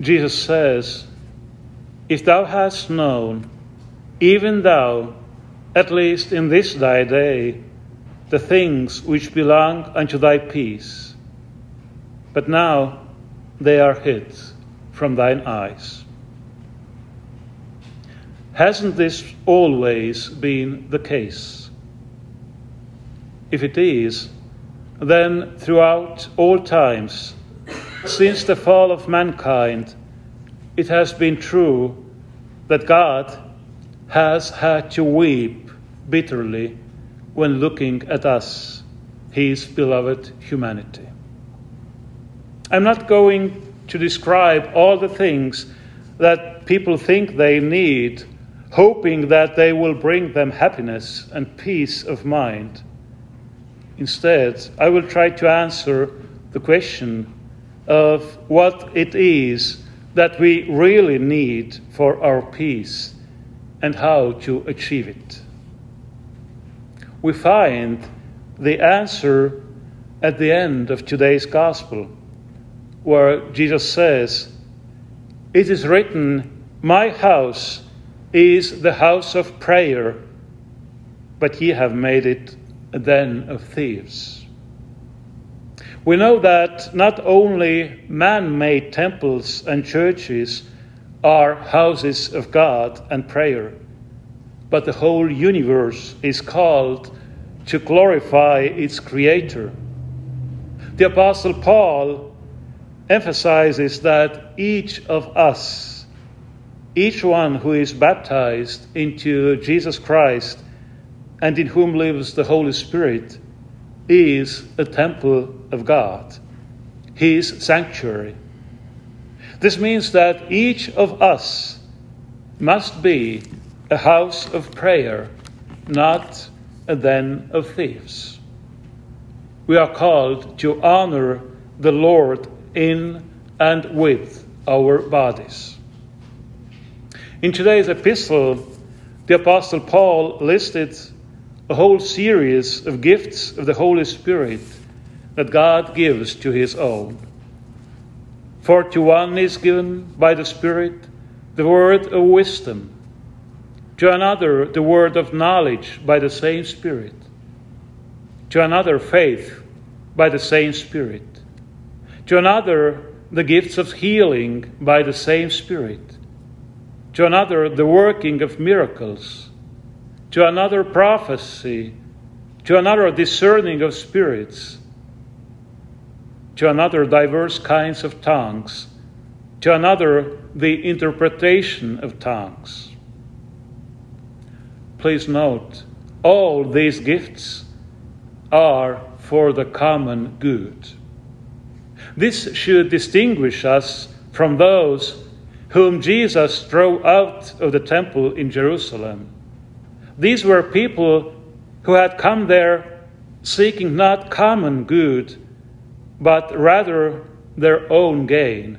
Jesus says, If thou hast known, even thou, at least in this thy day, the things which belong unto thy peace, but now they are hid from thine eyes. Hasn't this always been the case? If it is, then throughout all times, since the fall of mankind, it has been true that God has had to weep bitterly when looking at us, his beloved humanity. I'm not going to describe all the things that people think they need, hoping that they will bring them happiness and peace of mind. Instead, I will try to answer the question of what it is that we really need for our peace and how to achieve it. We find the answer at the end of today's gospel, where Jesus says, It is written, My house is the house of prayer, but ye have made it a den of thieves. We know that not only man made temples and churches are houses of God and prayer, but the whole universe is called to glorify its Creator. The Apostle Paul emphasizes that each of us, each one who is baptized into Jesus Christ and in whom lives the Holy Spirit, is a temple of God, His sanctuary. This means that each of us must be a house of prayer, not a den of thieves. We are called to honor the Lord in and with our bodies. In today's epistle, the Apostle Paul listed a whole series of gifts of the Holy Spirit that God gives to his own. For to one is given by the Spirit the word of wisdom, to another the word of knowledge by the same Spirit, to another faith by the same Spirit, to another the gifts of healing by the same Spirit, to another the working of miracles to another prophecy, to another discerning of spirits, to another diverse kinds of tongues, to another the interpretation of tongues. Please note, all these gifts are for the common good. This should distinguish us from those whom Jesus drove out of the temple in Jerusalem these were people who had come there seeking not common good, but rather their own gain.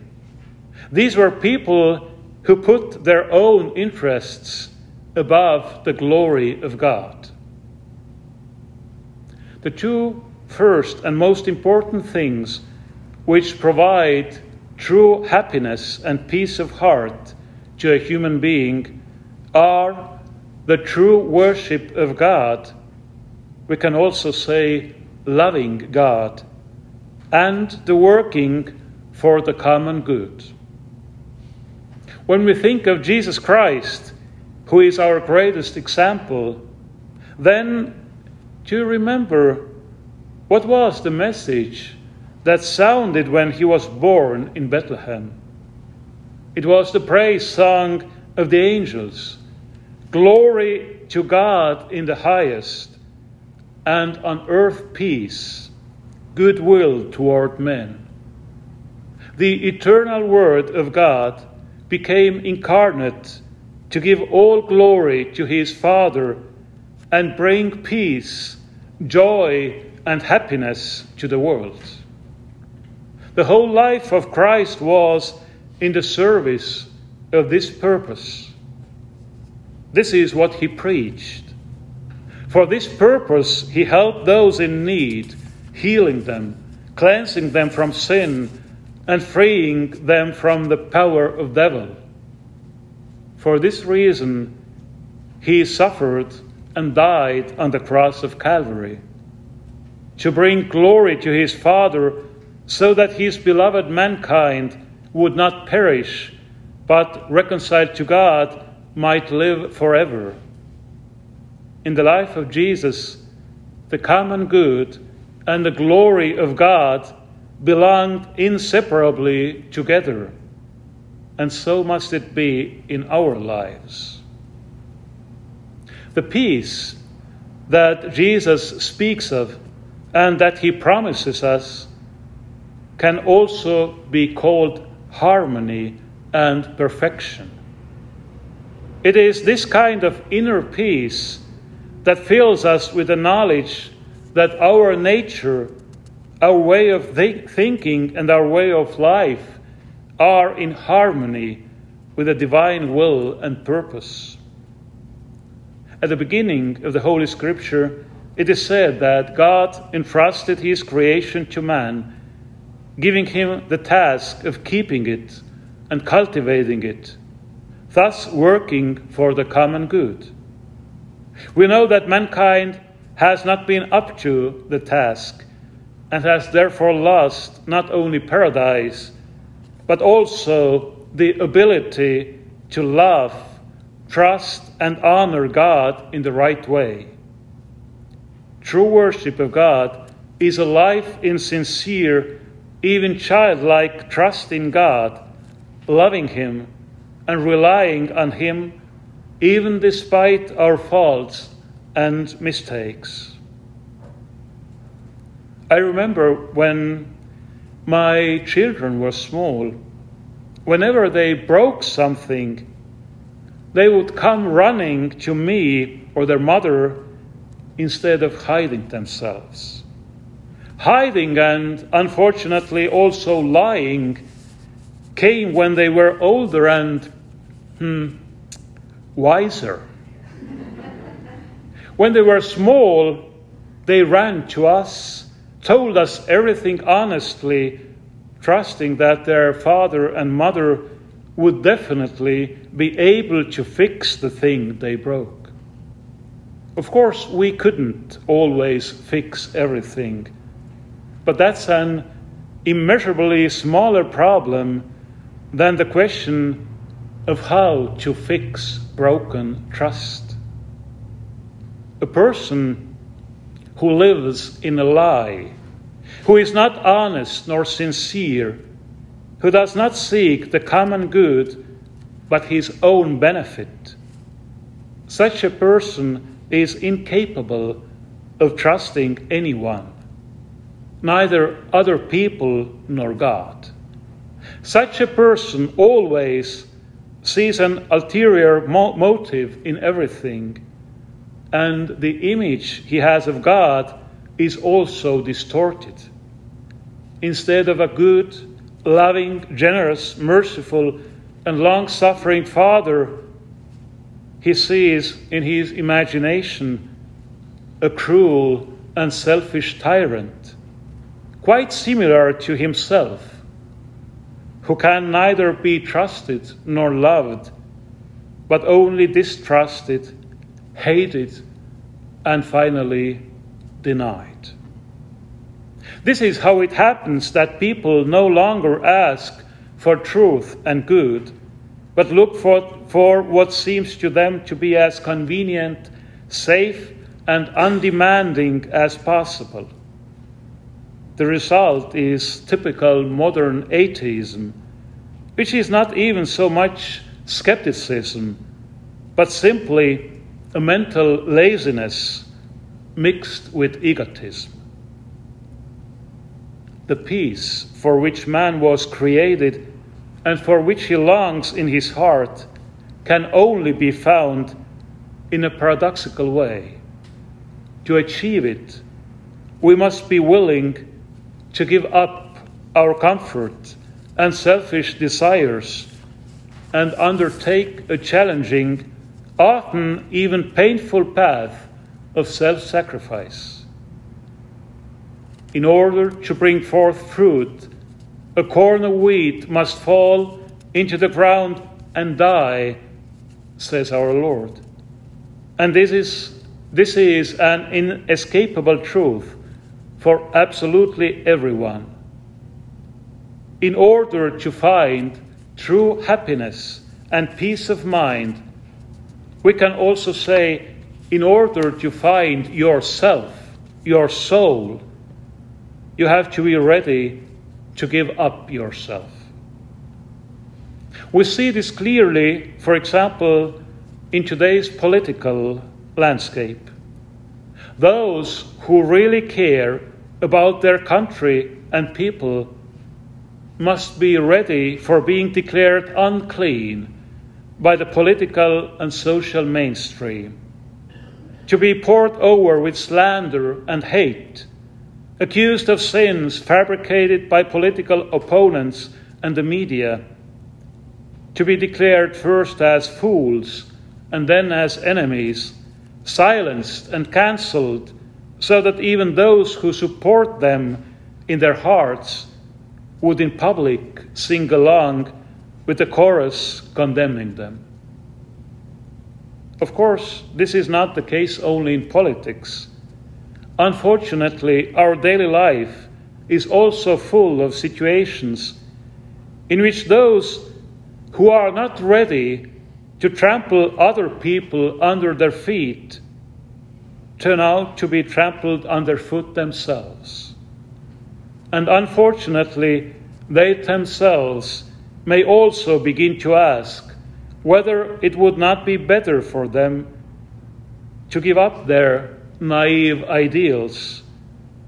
These were people who put their own interests above the glory of God. The two first and most important things which provide true happiness and peace of heart to a human being are the true worship of God, we can also say loving God, and the working for the common good. When we think of Jesus Christ, who is our greatest example, then do you remember what was the message that sounded when he was born in Bethlehem? It was the praise song of the angels Glory to God in the highest, and on earth peace, goodwill toward men. The eternal Word of God became incarnate to give all glory to his Father and bring peace, joy, and happiness to the world. The whole life of Christ was in the service of this purpose. This is what he preached. For this purpose, he helped those in need, healing them, cleansing them from sin, and freeing them from the power of devil. For this reason, he suffered and died on the cross of Calvary, to bring glory to his Father, so that his beloved mankind would not perish, but reconciled to God might live forever. In the life of Jesus, the common good and the glory of God belonged inseparably together, and so must it be in our lives. The peace that Jesus speaks of and that he promises us can also be called harmony and perfection. It is this kind of inner peace that fills us with the knowledge that our nature, our way of th- thinking, and our way of life are in harmony with the divine will and purpose. At the beginning of the Holy Scripture, it is said that God entrusted his creation to man, giving him the task of keeping it and cultivating it, thus working for the common good. We know that mankind has not been up to the task and has therefore lost not only paradise, but also the ability to love, trust, and honor God in the right way. True worship of God is a life in sincere, even childlike trust in God, loving Him and relying on Him even despite our faults and mistakes. I remember when my children were small, whenever they broke something, they would come running to me or their mother instead of hiding themselves. Hiding and unfortunately also lying came when they were older and hmm, wiser. When they were small, they ran to us, told us everything honestly, trusting that their father and mother would definitely be able to fix the thing they broke. Of course, we couldn't always fix everything, but that's an immeasurably smaller problem than the question of how to fix broken trust. A person who lives in a lie, who is not honest nor sincere, who does not seek the common good but his own benefit, such a person is incapable of trusting anyone, neither other people nor God. Such a person always sees an ulterior mo- motive in everything, and the image he has of God is also distorted. Instead of a good, loving, generous, merciful, and long suffering Father, he sees in his imagination a cruel and selfish tyrant, quite similar to himself who can neither be trusted nor loved, but only distrusted, hated, and finally denied. This is how it happens that people no longer ask for truth and good, but look for, for what seems to them to be as convenient, safe, and undemanding as possible. The result is typical modern atheism, which is not even so much skepticism, but simply a mental laziness mixed with egotism. The peace for which man was created and for which he longs in his heart can only be found in a paradoxical way. To achieve it, we must be willing to give up our comfort and selfish desires and undertake a challenging, often even painful path of self sacrifice. In order to bring forth fruit a corn of wheat must fall into the ground and die, says our Lord. And this is, this is an inescapable truth for absolutely everyone. In order to find true happiness and peace of mind, we can also say, in order to find yourself, your soul, you have to be ready to give up yourself. We see this clearly, for example, in today's political landscape. Those who really care about their country and people must be ready for being declared unclean by the political and social mainstream, to be poured over with slander and hate, accused of sins fabricated by political opponents and the media, to be declared first as fools and then as enemies, silenced and cancelled, so that even those who support them in their hearts would in public sing along with the chorus condemning them. Of course, this is not the case only in politics. Unfortunately, our daily life is also full of situations in which those who are not ready to trample other people under their feet turn out to be trampled underfoot themselves. And unfortunately, they themselves may also begin to ask whether it would not be better for them to give up their naive ideals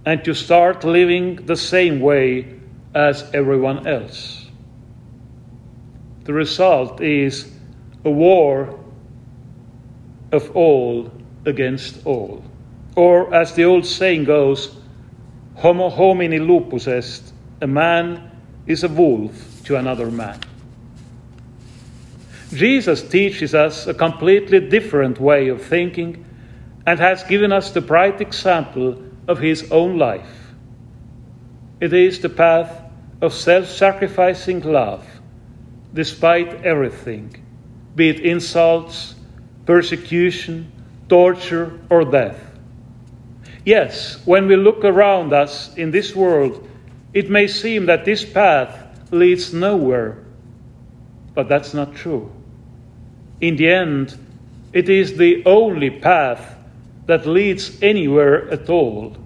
and to start living the same way as everyone else. The result is a war of all against all. Or, as the old saying goes, homo homini lupus est, a man is a wolf to another man. Jesus teaches us a completely different way of thinking and has given us the bright example of his own life. It is the path of self sacrificing love, despite everything, be it insults, persecution, torture, or death. Yes, when we look around us in this world, it may seem that this path leads nowhere. But that's not true. In the end, it is the only path that leads anywhere at all,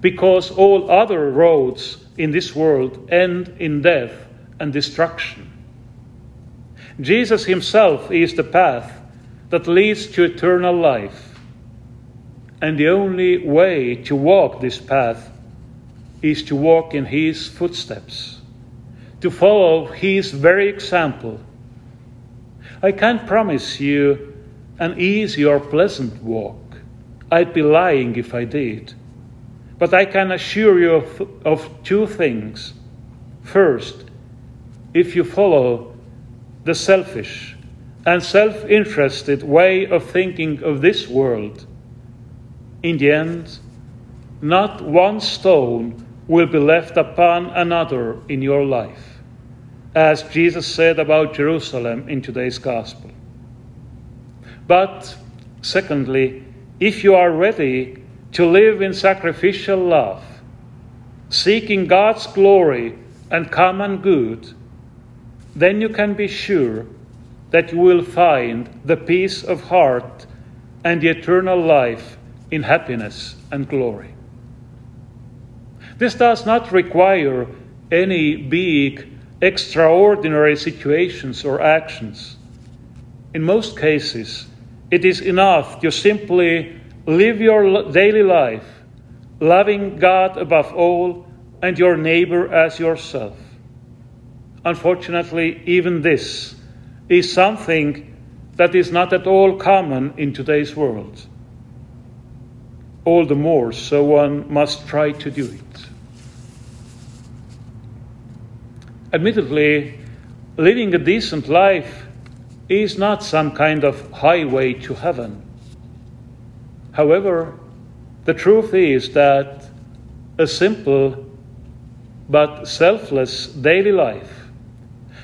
because all other roads in this world end in death and destruction. Jesus Himself is the path that leads to eternal life, and the only way to walk this path is to walk in His footsteps to follow his very example. I can't promise you an easy or pleasant walk. I'd be lying if I did. But I can assure you of, of two things. First, if you follow the selfish and self interested way of thinking of this world, in the end, not one stone will be left upon another in your life as Jesus said about Jerusalem in today's gospel. But secondly, if you are ready to live in sacrificial love, seeking God's glory and common good, then you can be sure that you will find the peace of heart and the eternal life in happiness and glory. This does not require any big extraordinary situations or actions. In most cases, it is enough to simply live your daily life, loving God above all and your neighbor as yourself. Unfortunately, even this is something that is not at all common in today's world. All the more so one must try to do it. Admittedly, living a decent life is not some kind of highway to heaven. However, the truth is that a simple but selfless daily life,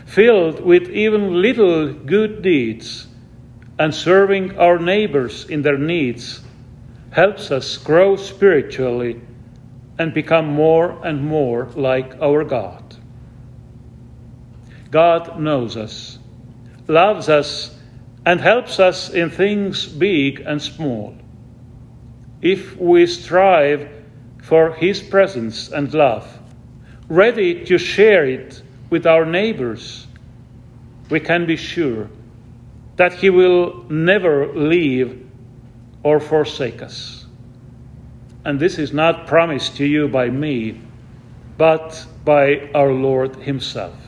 filled with even little good deeds and serving our neighbors in their needs, helps us grow spiritually and become more and more like our God. God knows us, loves us, and helps us in things big and small. If we strive for His presence and love, ready to share it with our neighbors, we can be sure that He will never leave or forsake us. And this is not promised to you by me, but by our Lord Himself.